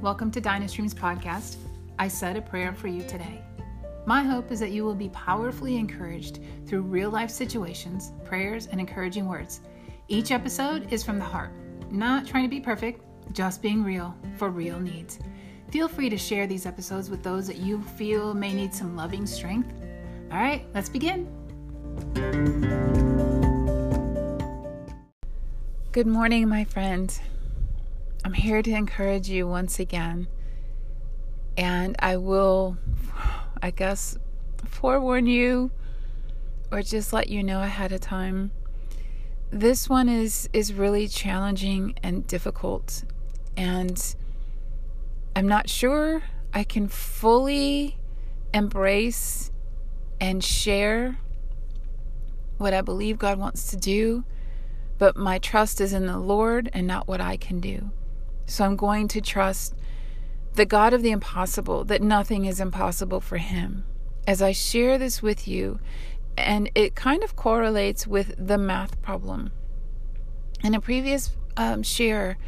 Welcome to Dynastreams Podcast. I said a prayer for you today. My hope is that you will be powerfully encouraged through real life situations, prayers, and encouraging words. Each episode is from the heart, not trying to be perfect, just being real for real needs. Feel free to share these episodes with those that you feel may need some loving strength. All right, let's begin. Good morning, my friend. I'm here to encourage you once again. And I will, I guess, forewarn you or just let you know ahead of time. This one is is really challenging and difficult and I'm not sure I can fully embrace and share what I believe God wants to do, but my trust is in the Lord and not what I can do. So I'm going to trust the God of the impossible, that nothing is impossible for him. As I share this with you, and it kind of correlates with the math problem. In a previous um, share,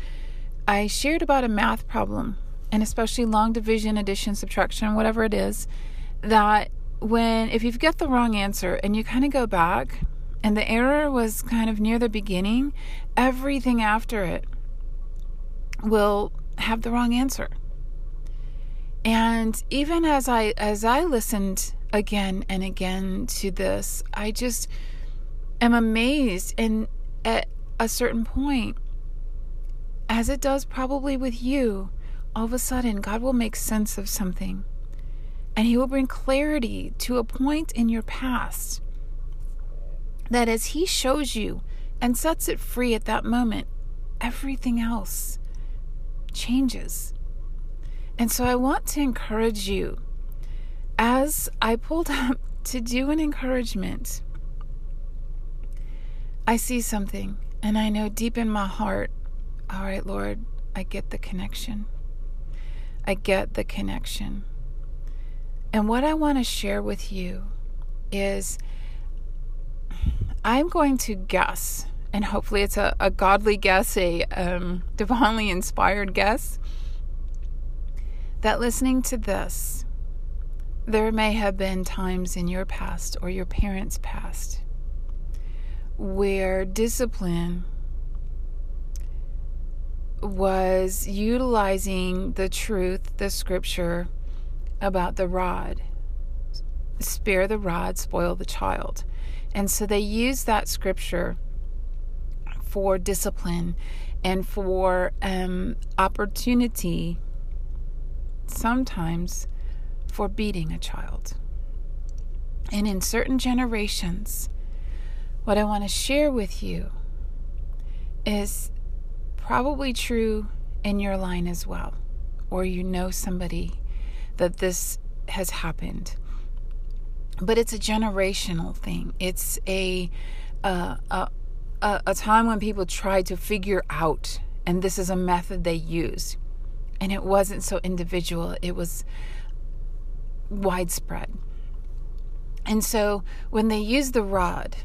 I shared about a math problem, and especially long division, addition, subtraction, whatever it is, that when, if you get the wrong answer and you kind of go back, and the error was kind of near the beginning, everything after it will have the wrong answer. And even as I as I listened again and again to this, I just am amazed and at a certain point as it does probably with you, all of a sudden God will make sense of something. And he will bring clarity to a point in your past that as he shows you and sets it free at that moment, everything else changes. And so I want to encourage you as I pulled up to do an encouragement. I see something, and I know deep in my heart, all right, Lord, I get the connection. I get the connection. And what I want to share with you is I'm going to guess and hopefully it's a, a godly guess, a um, divinely inspired guess, that listening to this, there may have been times in your past or your parents' past where discipline was utilizing the truth, the scripture about the rod. Spare the rod, spoil the child. And so they used that scripture for discipline and for um, opportunity, sometimes for beating a child. And in certain generations, what I want to share with you is probably true in your line as well, or you know somebody that this has happened. But it's a generational thing. It's a, uh, a a, a time when people tried to figure out, and this is a method they use, and it wasn't so individual, it was widespread. And so when they use the rod,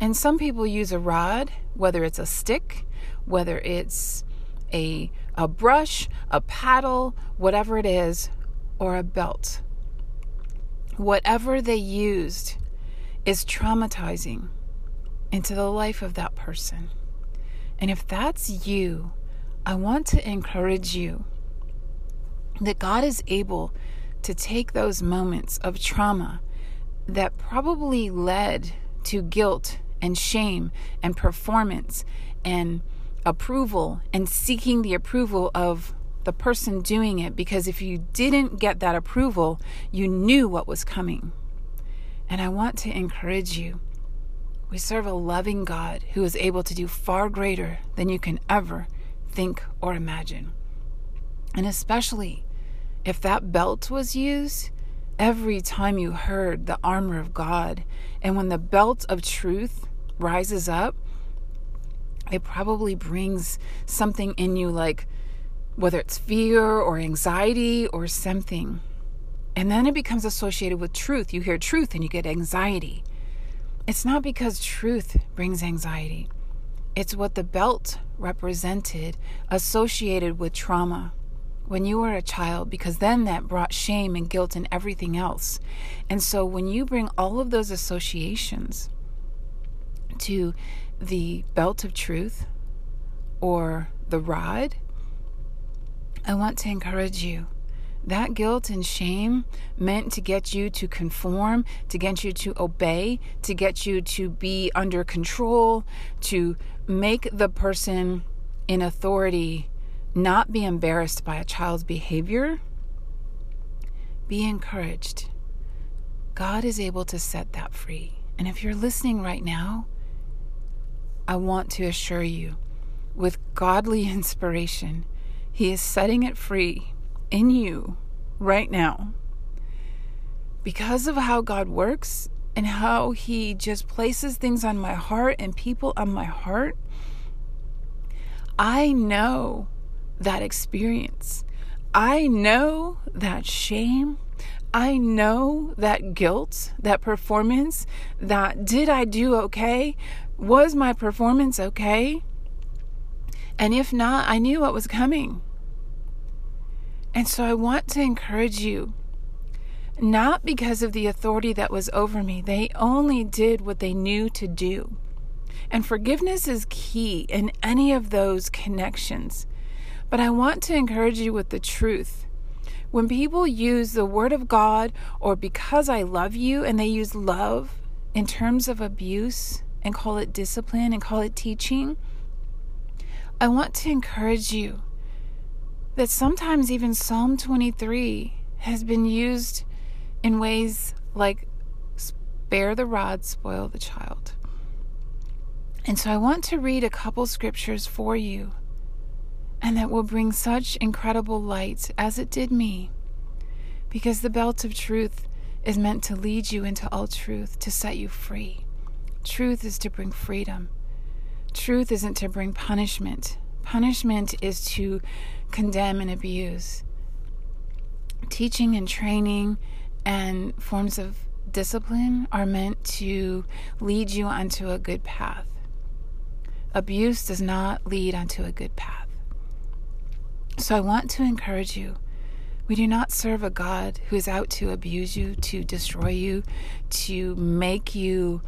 and some people use a rod, whether it's a stick, whether it's a, a brush, a paddle, whatever it is, or a belt. Whatever they used is traumatizing into the life of that person. And if that's you, I want to encourage you that God is able to take those moments of trauma that probably led to guilt and shame and performance and approval and seeking the approval of the person doing it because if you didn't get that approval, you knew what was coming. And I want to encourage you we serve a loving God who is able to do far greater than you can ever think or imagine. And especially if that belt was used every time you heard the armor of God, and when the belt of truth rises up, it probably brings something in you like whether it's fear or anxiety or something. And then it becomes associated with truth. You hear truth and you get anxiety. It's not because truth brings anxiety, it's what the belt represented associated with trauma when you were a child because then that brought shame and guilt and everything else. And so when you bring all of those associations to the belt of truth or the rod, I want to encourage you. That guilt and shame meant to get you to conform, to get you to obey, to get you to be under control, to make the person in authority not be embarrassed by a child's behavior, be encouraged. God is able to set that free. And if you're listening right now, I want to assure you, with godly inspiration, He is setting it free in you right now. Because of how God works and how He just places things on my heart and people on my heart, I know that experience. I know that shame. I know that guilt, that performance, that did I do okay? Was my performance okay? And if not, I knew what was coming. And so I want to encourage you, not because of the authority that was over me, they only did what they knew to do. And forgiveness is key in any of those connections. But I want to encourage you with the truth. When people use the word of God or because I love you and they use love in terms of abuse and call it discipline and call it teaching, I want to encourage you that sometimes even Psalm 23 has been used in ways like spare the rod, spoil the child. And so I want to read a couple scriptures for you and that will bring such incredible light as it did me. Because the belt of truth is meant to lead you into all truth, to set you free. Truth is to bring freedom. Truth isn't to bring punishment. Punishment is to condemn and abuse. Teaching and training and forms of discipline are meant to lead you onto a good path. Abuse does not lead onto a good path. So I want to encourage you. We do not serve a God who is out to abuse you, to destroy you, to make you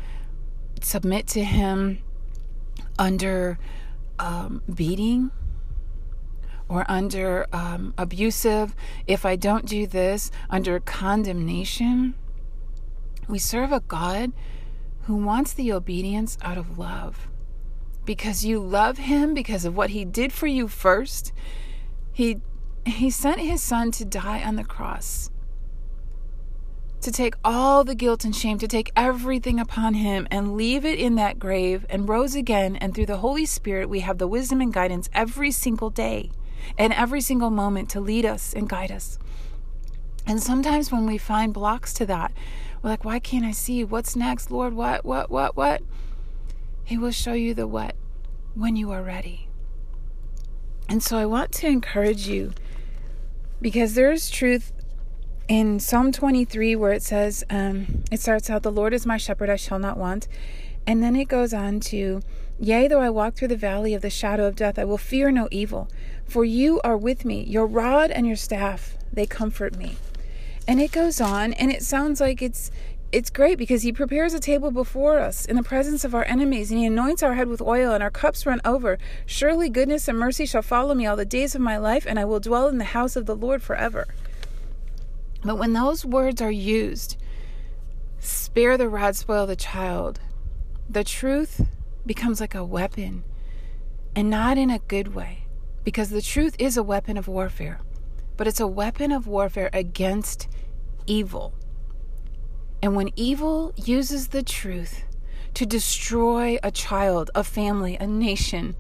submit to Him under um, beating or under um, abusive, if I don't do this, under condemnation. We serve a God who wants the obedience out of love because you love Him because of what He did for you first he, he sent his son to die on the cross, to take all the guilt and shame, to take everything upon him and leave it in that grave and rose again. And through the Holy Spirit, we have the wisdom and guidance every single day and every single moment to lead us and guide us. And sometimes when we find blocks to that, we're like, why can't I see? What's next, Lord? What, what, what, what? He will show you the what when you are ready. And so I want to encourage you because there's truth in Psalm 23 where it says, um, it starts out, The Lord is my shepherd, I shall not want. And then it goes on to, Yea, though I walk through the valley of the shadow of death, I will fear no evil, for you are with me. Your rod and your staff, they comfort me. And it goes on, and it sounds like it's it's great because he prepares a table before us in the presence of our enemies and he anoints our head with oil and our cups run over surely goodness and mercy shall follow me all the days of my life and i will dwell in the house of the lord forever but when those words are used spare the rod spoil the child the truth becomes like a weapon and not in a good way because the truth is a weapon of warfare but it's a weapon of warfare against evil. And when evil uses the truth to destroy a child, a family, a nation,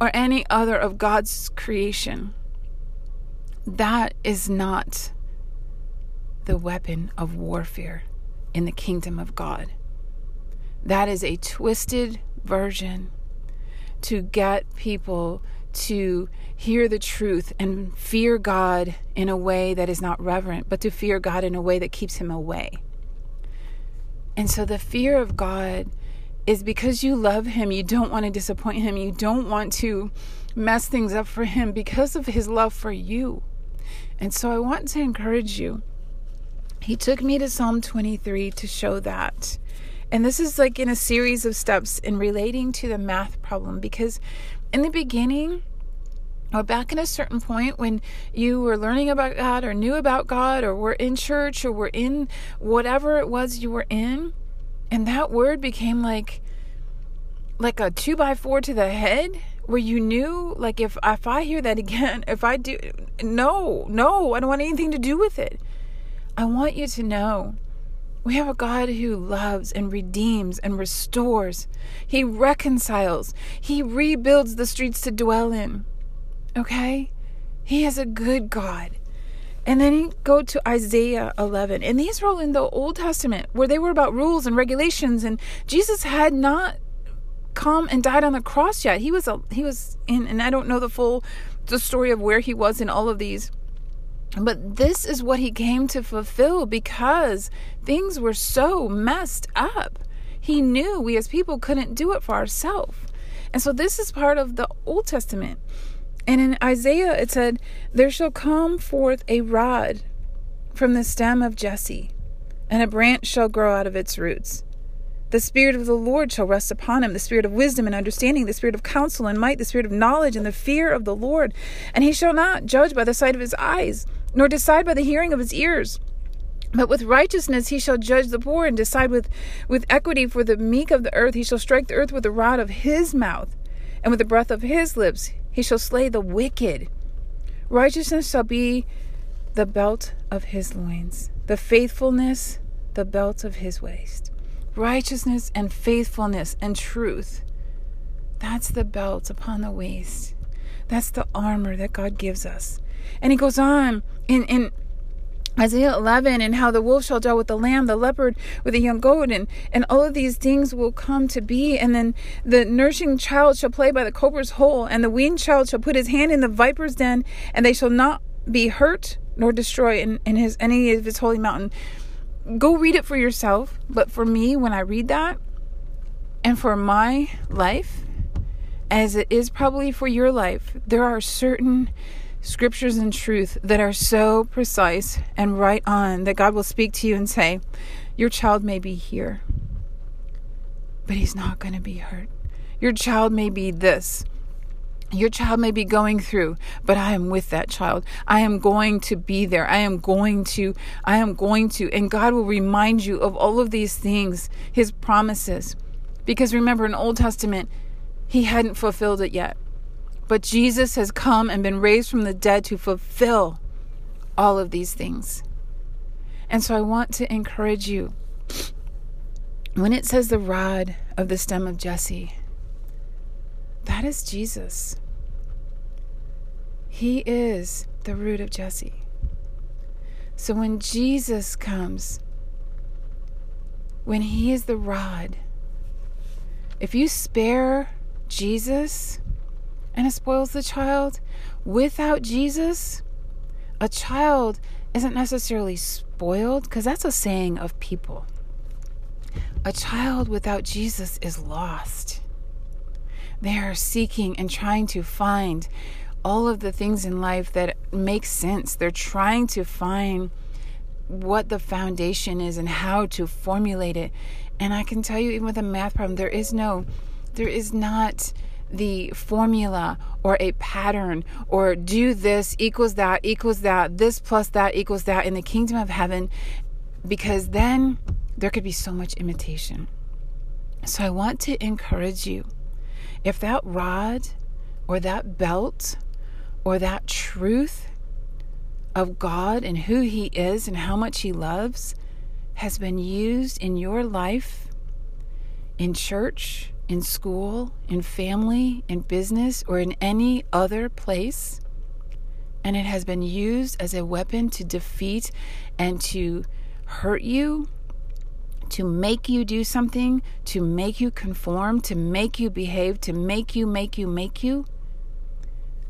or any other of God's creation, that is not the weapon of warfare in the kingdom of God. That is a twisted version to get people to hear the truth and fear God in a way that is not reverent, but to fear God in a way that keeps him away. And so the fear of God is because you love Him, you don't want to disappoint Him, you don't want to mess things up for Him because of His love for you. And so I want to encourage you. He took me to Psalm 23 to show that. And this is like in a series of steps in relating to the math problem because in the beginning, or back in a certain point when you were learning about God or knew about God or were in church or were in whatever it was you were in, and that word became like like a two by four to the head where you knew like if if I hear that again, if I do no, no, I don't want anything to do with it. I want you to know we have a God who loves and redeems and restores. He reconciles. He rebuilds the streets to dwell in. Okay? He is a good God. And then you go to Isaiah 11. And these were in the Old Testament where they were about rules and regulations and Jesus had not come and died on the cross yet. He was a, he was in and I don't know the full the story of where he was in all of these. But this is what he came to fulfill because things were so messed up. He knew we as people couldn't do it for ourselves. And so this is part of the Old Testament. And in Isaiah it said, There shall come forth a rod from the stem of Jesse, and a branch shall grow out of its roots. The Spirit of the Lord shall rest upon him the Spirit of wisdom and understanding, the Spirit of counsel and might, the Spirit of knowledge and the fear of the Lord. And he shall not judge by the sight of his eyes, nor decide by the hearing of his ears. But with righteousness he shall judge the poor and decide with, with equity for the meek of the earth. He shall strike the earth with the rod of his mouth, and with the breath of his lips he shall slay the wicked. Righteousness shall be the belt of his loins, the faithfulness the belt of his waist righteousness and faithfulness and truth. That's the belt upon the waist. That's the armor that God gives us. And he goes on in, in Isaiah 11 and how the wolf shall dwell with the lamb, the leopard with the young goat, and, and all of these things will come to be. And then the nursing child shall play by the cobra's hole, and the weaned child shall put his hand in the viper's den, and they shall not be hurt nor destroy in, in his any of his holy mountain go read it for yourself. But for me, when I read that, and for my life, as it is probably for your life, there are certain scriptures and truth that are so precise and right on that God will speak to you and say, Your child may be here, but he's not going to be hurt. Your child may be this, your child may be going through but i am with that child. I am going to be there. I am going to i am going to. And god will remind you of all of these things his promises. Because remember in old testament he hadn't fulfilled it yet but jesus has come and been raised from the dead to fulfill all of these things and so i want to encourage you when it says the rod of the stem of jesse that is Jesus. He is the root of Jesse. So when Jesus comes, when He is the rod, if you spare Jesus and it spoils the child, without Jesus, a child isn't necessarily spoiled because that's a saying of people. A child without Jesus is lost. They are seeking and trying to find all of the things in life that make sense. They're trying to find what the foundation is and how to formulate it. And I can tell you, even with a math problem, there is no, there is not the formula or a pattern or do this equals that equals that, this plus that equals that in the kingdom of heaven, because then there could be so much imitation. So I want to encourage you if that rod or that belt or that truth of God and who He is and how much He loves has been used in your life, in church, in school, in family, in business, or in any other place, and it has been used as a weapon to defeat and to hurt you to make you do something, to make you conform, to make you behave, to make you, make you, make you.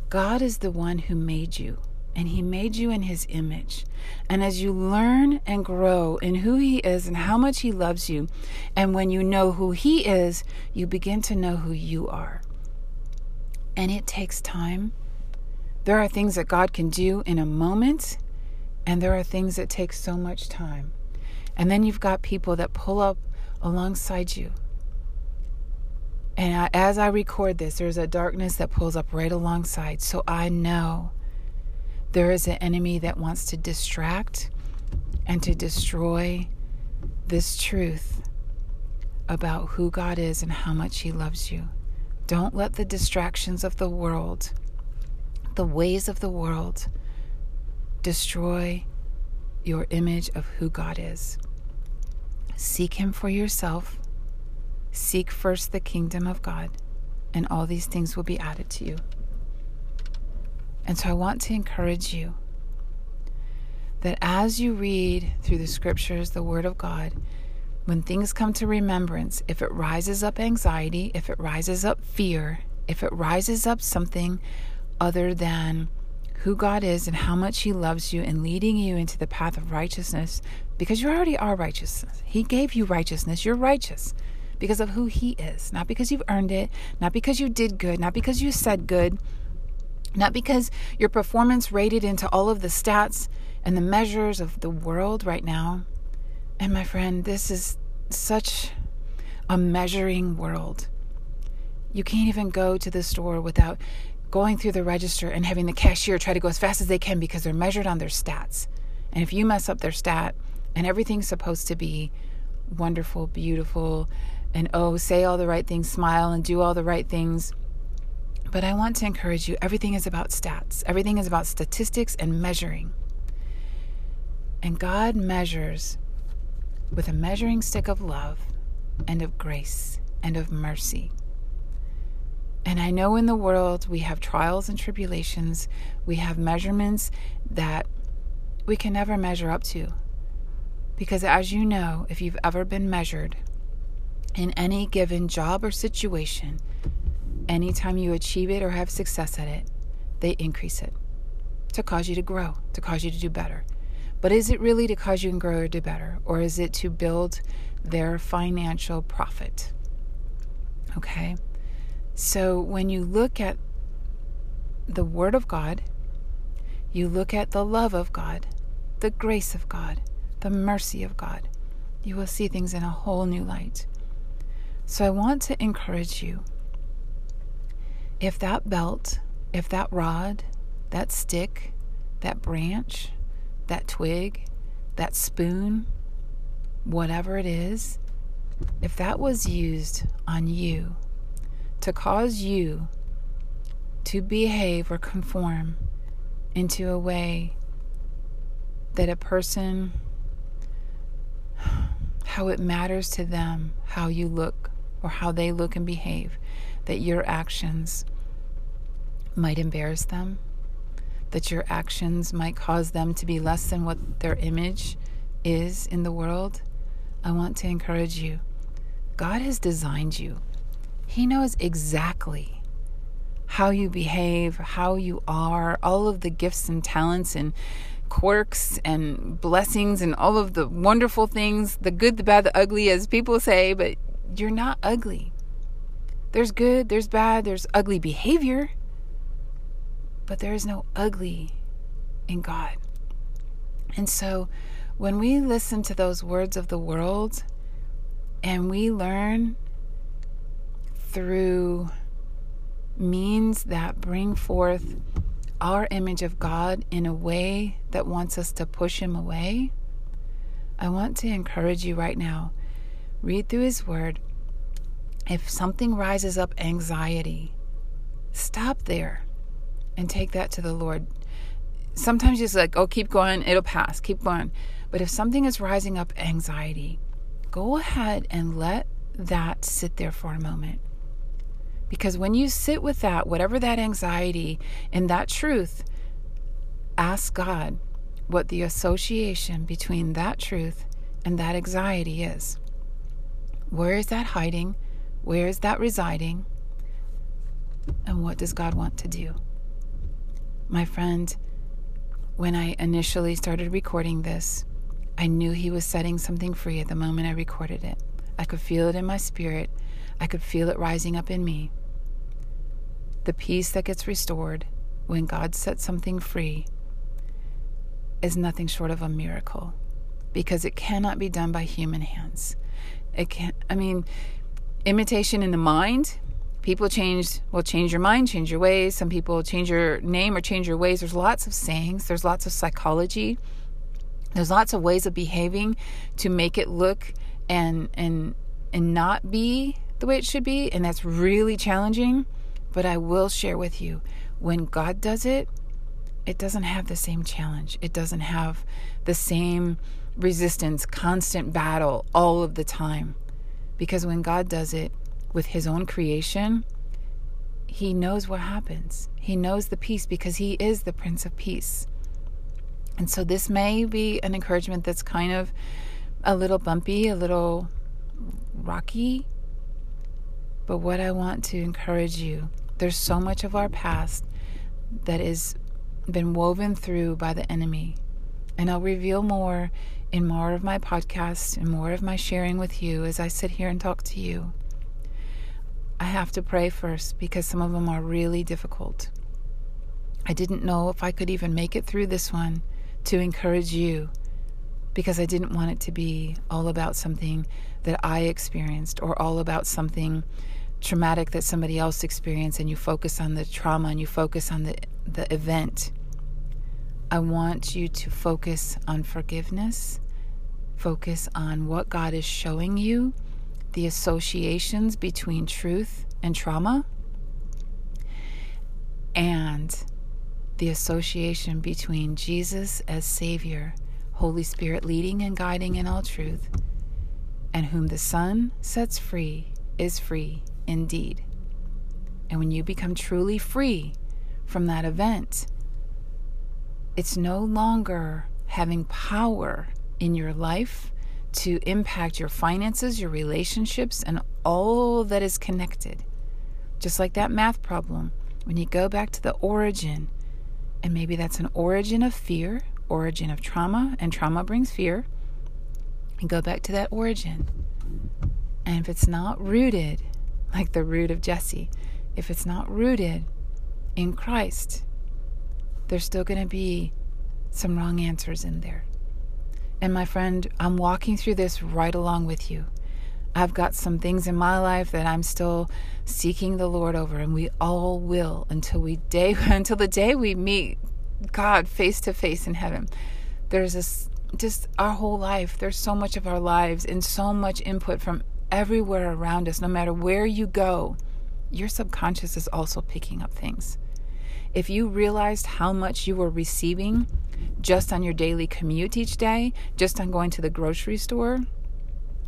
God is the one who made you, and He made you in His image. And as you learn and grow in who He is and how much He loves you, and when you know who He is, you begin to know who you are. And it takes time There are things that God can do in a moment, and there are things that take so much time. And then you've got people that pull up alongside you. And as I record this, there's a darkness that pulls up right alongside. So I know there is an enemy that wants to distract and to destroy this truth about who God is and how much He loves you. Don't let the distractions of the world, the ways of the world, destroy your image of who God is. Seek Him for yourself. Seek first the kingdom of God, and all these things will be added to you. And so I want to encourage you that as you read through the scriptures, the Word of God, when things come to remembrance, if it rises up anxiety, if it rises up fear, if it rises up something other than who God is and how much He loves you and leading you into the path of righteousness, because you already are righteousness. He gave you righteousness. You're righteous because of who He is, not because you've earned it, not because you did good, not because you said good, not because your performance rated into all of the stats and the measures of the world right now. And my friend, this is such a measuring world. You can't even go to the store without going through the register and having the cashier try to go as fast as they can because they're measured on their stats. And if you mess up their stat and everything's supposed to be wonderful, beautiful, and oh, say all the right things, smile, and do all the right things. But I want to encourage you everything is about stats, everything is about statistics and measuring. And God measures with a measuring stick of love and of grace and of mercy. And I know in the world we have trials and tribulations, we have measurements that we can never measure up to. Because as you know, if you've ever been measured in any given job or situation, anytime you achieve it or have success at it, they increase it to cause you to grow, to cause you to do better. But is it really to cause you to grow or do better? Or is it to build their financial profit? Okay? So when you look at the Word of God, you look at the love of God, the grace of God, the mercy of God, you will see things in a whole new light. So I want to encourage you if that belt, if that rod, that stick, that branch, that twig, that spoon, whatever it is, if that was used on you to cause you to behave or conform into a way that a person, how it matters to them how you look or how they look and behave, that your actions might embarrass them, that your actions might cause them to be less than what their image is in the world, I want to encourage you. God has designed you he knows exactly how you behave, how you are, all of the gifts and talents and quirks and blessings and all of the wonderful things the good, the bad, the ugly, as people say, but you're not ugly. There's good, there's bad, there's ugly behavior, but there is no ugly in God. And so when we listen to those words of the world and we learn through means that bring forth our image of God in a way that wants us to push Him away, I want to encourage you right now. Read through His Word. If something rises up anxiety, stop there and take that to the Lord. Sometimes it's like, oh, keep going, it'll pass, keep going. But if something is rising up anxiety, go ahead and let that sit there for a moment. Because when you sit with that, whatever that anxiety and that truth, ask God what the association between that truth and that anxiety is. Where is that hiding? Where is that residing? And what does God want to do? My friend, when I initially started recording this, I knew He was setting something free at the moment I recorded it. I could feel it in my spirit. I could feel it rising up in me the peace that gets restored, when God sets something free is nothing short of a miracle because it cannot be done by human hands. It can't, I mean, imitation in the mind. People change, will change your mind, change your ways. Some people change your name or change your ways. There's lots of sayings, there's lots of psychology, there's lots of ways of behaving to make it look and and and not be the way it should be, and that's really challenging. But I will share with you when God does it, it doesn't have the same challenge. It doesn't have the same resistance, constant battle all of the time. Because when God does it with His own creation, He knows what happens. He knows the peace because He is the Prince of Peace. And so this may be an encouragement that's kind of a little bumpy, a little rocky. But what I want to encourage you there's so much of our past that has been woven through by the enemy. And I'll reveal more in more of my podcasts and more of my sharing with you as I sit here and talk to you. I have to pray first because some of them are really difficult. I didn't know if I could even make it through this one to encourage you because I didn't want it to be all about something that I experienced or all about something traumatic that somebody else experienced and you focus on the trauma and you focus on the, the event. I want you to focus on forgiveness, focus on what God is showing you, the associations between truth and trauma, and the association between Jesus as Savior, Holy Spirit leading and guiding in all truth, and whom the Son sets free is free indeed. And when you become truly free from that event, it's no longer having power in your life to impact your finances, your relationships, and all that is connected. Just like that math problem, when you go back to the origin, and maybe that's an origin of fear, origin of trauma, and trauma brings fear, and go back to that origin. And if it's not rooted like the root of Jesse, if it's not rooted in Christ, there's still going to be some wrong answers in there. And my friend, I'm walking through this right along with you. I've got some things in my life that I'm still seeking the Lord over, and we all will until we day until the day we meet God face to face in heaven. There's this just our whole life. There's so much of our lives and so much input from everywhere around us, no matter where you go, your subconscious is also picking up things. If you realized how much you were receiving just on your daily commute each day, just on going to the grocery store,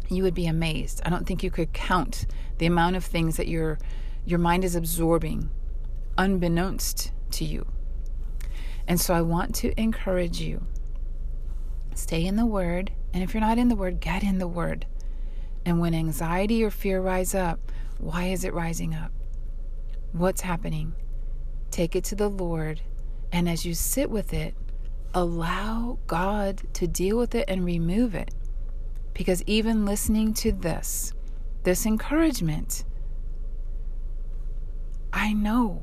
you would be amazed. I don't think you could count the amount of things that your your mind is absorbing unbeknownst to you. And so I want to encourage you stay in the word, and if you're not in the word, get in the word. And when anxiety or fear rise up, why is it rising up? What's happening? Take it to the Lord, and as you sit with it, allow God to deal with it and remove it. Because even listening to this, this encouragement, I know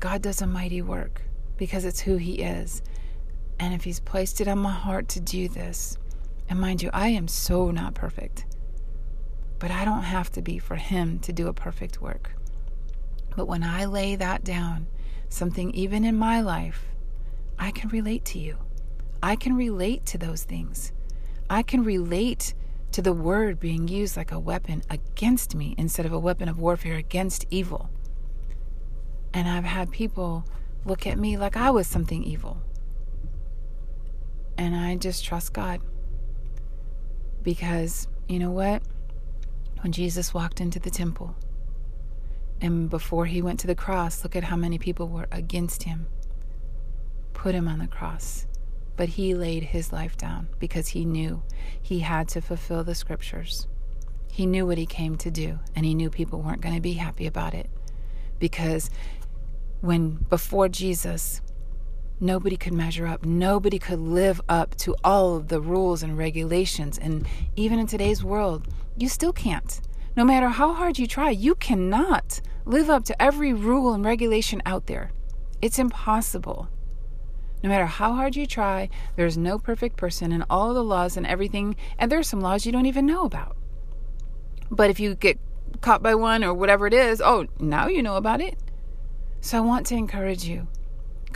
God does a mighty work because it's who He is. And if He's placed it on my heart to do this, and mind you, I am so not perfect. But I don't have to be for Him to do a perfect work. But when I lay that down, something even in my life, I can relate to you. I can relate to those things. I can relate to the word being used like a weapon against me instead of a weapon of warfare against evil. And I've had people look at me like I was something evil. And I just trust God. Because, you know what? when Jesus walked into the temple. And before he went to the cross, look at how many people were against him. Put him on the cross. But he laid his life down because he knew he had to fulfill the scriptures. He knew what he came to do, and he knew people weren't going to be happy about it. Because when before Jesus, nobody could measure up, nobody could live up to all of the rules and regulations. And even in today's world, you still can't. No matter how hard you try, you cannot live up to every rule and regulation out there. It's impossible. No matter how hard you try, there's no perfect person, and all the laws and everything, and there's some laws you don't even know about. But if you get caught by one or whatever it is, oh, now you know about it. So I want to encourage you.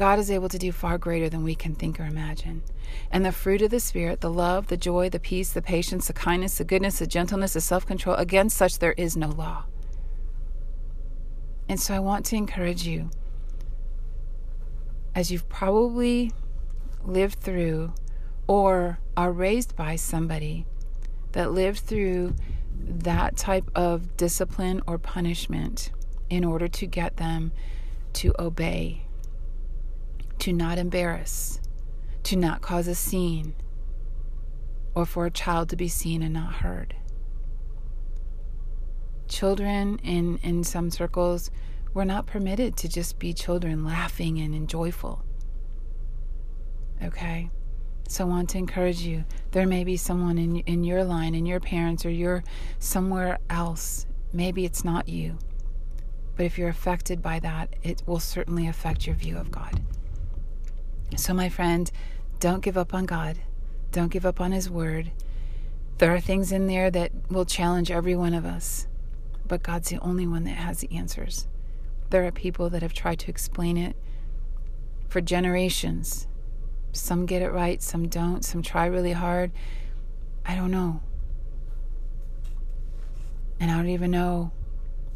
God is able to do far greater than we can think or imagine. And the fruit of the Spirit, the love, the joy, the peace, the patience, the kindness, the goodness, the gentleness, the self control, against such there is no law. And so I want to encourage you, as you've probably lived through or are raised by somebody that lived through that type of discipline or punishment in order to get them to obey, to not embarrass, to not cause a scene, or for a child to be seen and not heard. Children in, in some circles were not permitted to just be children laughing and joyful. Okay? So I want to encourage you. There may be someone in in your line, in your parents, or you're somewhere else. Maybe it's not you. But if you're affected by that, it will certainly affect your view of God. So, my friend, don't give up on God. Don't give up on His Word. There are things in there that will challenge every one of us, but God's the only one that has the answers. There are people that have tried to explain it for generations some get it right, some don't, some try really hard. I don't know. And I don't even know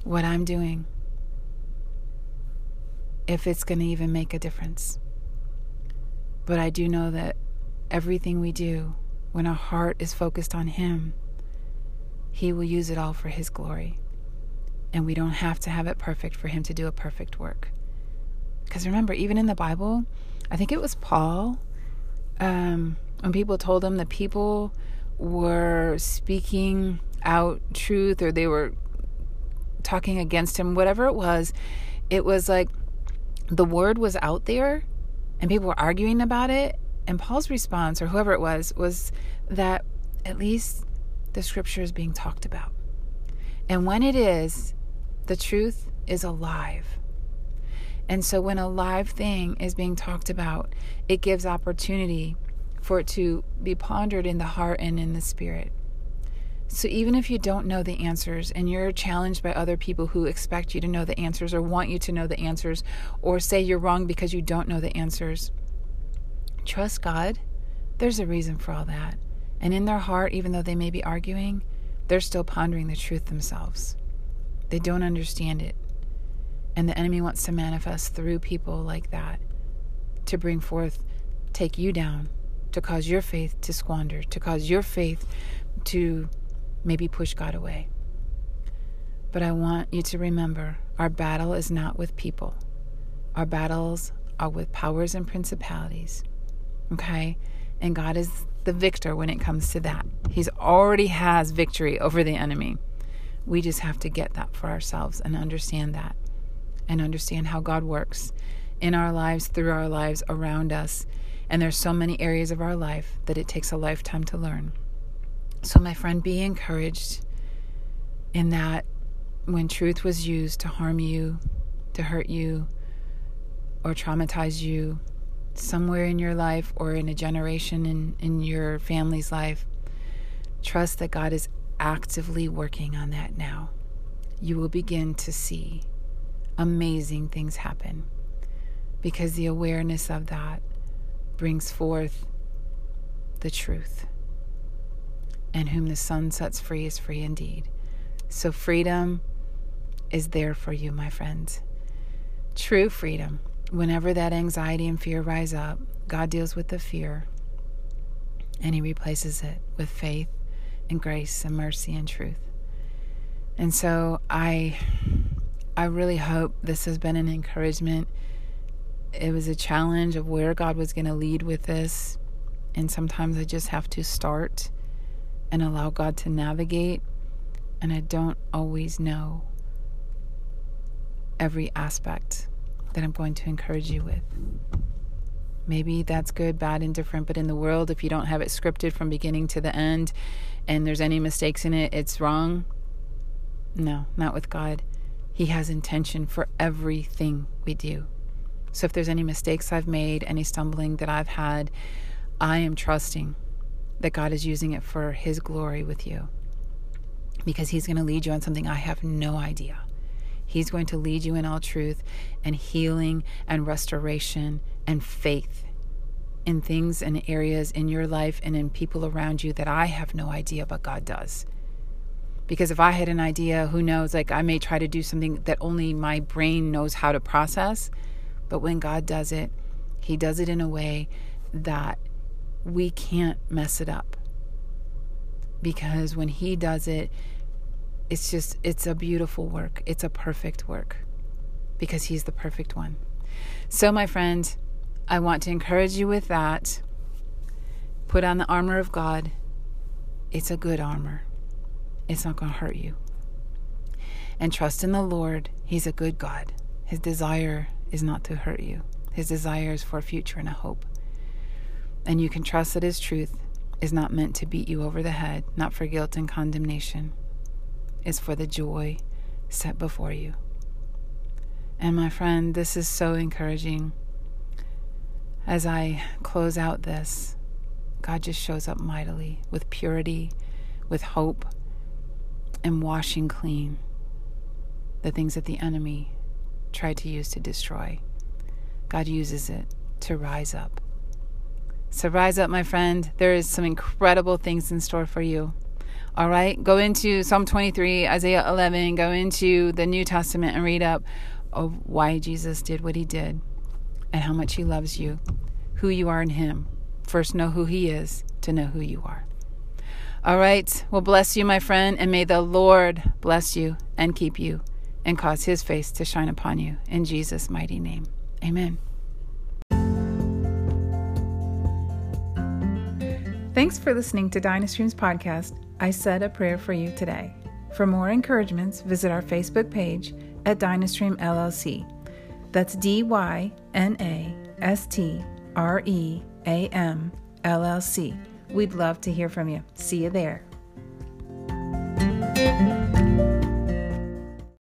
what I'm doing, if it's going to even make a difference. But I do know that everything we do, when our heart is focused on Him, He will use it all for His glory. And we don't have to have it perfect for Him to do a perfect work. Because remember, even in the Bible, I think it was Paul, um, when people told him that people were speaking out truth or they were talking against him, whatever it was, it was like the word was out there and people were arguing about it. And Paul's response, or whoever it was, was that at least the scripture is being talked about. And when it is, the truth is alive. And so when a live thing is being talked about, it gives opportunity for it to be pondered in the heart and in the spirit. So even if you don't know the answers and you're challenged by other people who expect you to know the answers or want you to know the answers or say you're wrong because you don't know the answers, trust God. There's a reason for all that. And in their heart, even though they may be arguing, they're still pondering the truth themselves. They don't understand it. And the enemy wants to manifest through people like that to bring forth, take you down, to cause your faith to squander, to cause your faith to maybe push God away. But I want you to remember our battle is not with people, our battles are with powers and principalities. Okay? And God is the victor when it comes to that. He's already has victory over the enemy. We just have to get that for ourselves and understand that and understand how God works in our lives, through our lives, around us. And there's so many areas of our life that it takes a lifetime to learn. So, my friend, be encouraged in that when truth was used to harm you, to hurt you, or traumatize you somewhere in your life or in a generation in, in your family's life, trust that God is actively working on that now. You will begin to see amazing things happen because the awareness of that brings forth the truth. And whom the Son sets free is free indeed. So, freedom is there for you, my friends. True freedom. Whenever that anxiety and fear rise up, God deals with the fear and He replaces it with faith and grace and mercy and truth. And so I I really hope this has been an encouragement. It was a challenge of where God was going to lead with this. And sometimes I just have to start and allow God to navigate. And I don't always know every aspect that I'm going to encourage you with. Maybe that's good, bad, indifferent, but in the world, if you don't have it scripted from beginning to the end and there's any mistakes in it, it's wrong. No, not with God. He has intention for everything we do. So if there's any mistakes I've made, any stumbling that I've had, I am trusting that God is using it for His glory with you because He's going to lead you on something I have no idea. He's going to lead you in all truth and healing and restoration and faith in things and areas in your life and in people around you that I have no idea, but God does. Because if I had an idea, who knows, like I may try to do something that only my brain knows how to process. But when God does it, He does it in a way that we can't mess it up. Because when He does it, it's just, it's a beautiful work. It's a perfect work because He's the perfect one. So, my friend, I want to encourage you with that. Put on the armor of God. It's a good armor, it's not going to hurt you. And trust in the Lord. He's a good God. His desire is not to hurt you, His desire is for a future and a hope. And you can trust that His truth is not meant to beat you over the head, not for guilt and condemnation, it's for the joy set before you. And my friend, this is so encouraging. As I close out this, God just shows up mightily with purity, with hope, and washing clean the things that the enemy tried to use to destroy. God uses it to rise up. So rise up, my friend. There is some incredible things in store for you. All right, go into Psalm 23, Isaiah 11, go into the New Testament and read up of why Jesus did what he did and how much he loves you, who you are in him. First, know who he is to know who you are. All right, well, bless you, my friend, and may the Lord bless you and keep you and cause his face to shine upon you. In Jesus' mighty name. Amen. Thanks for listening to Dynastream's podcast. I said a prayer for you today. For more encouragements, visit our Facebook page at Dynastream LLC. That's D Y N A S T R E A M L L C. We'd love to hear from you. See you there.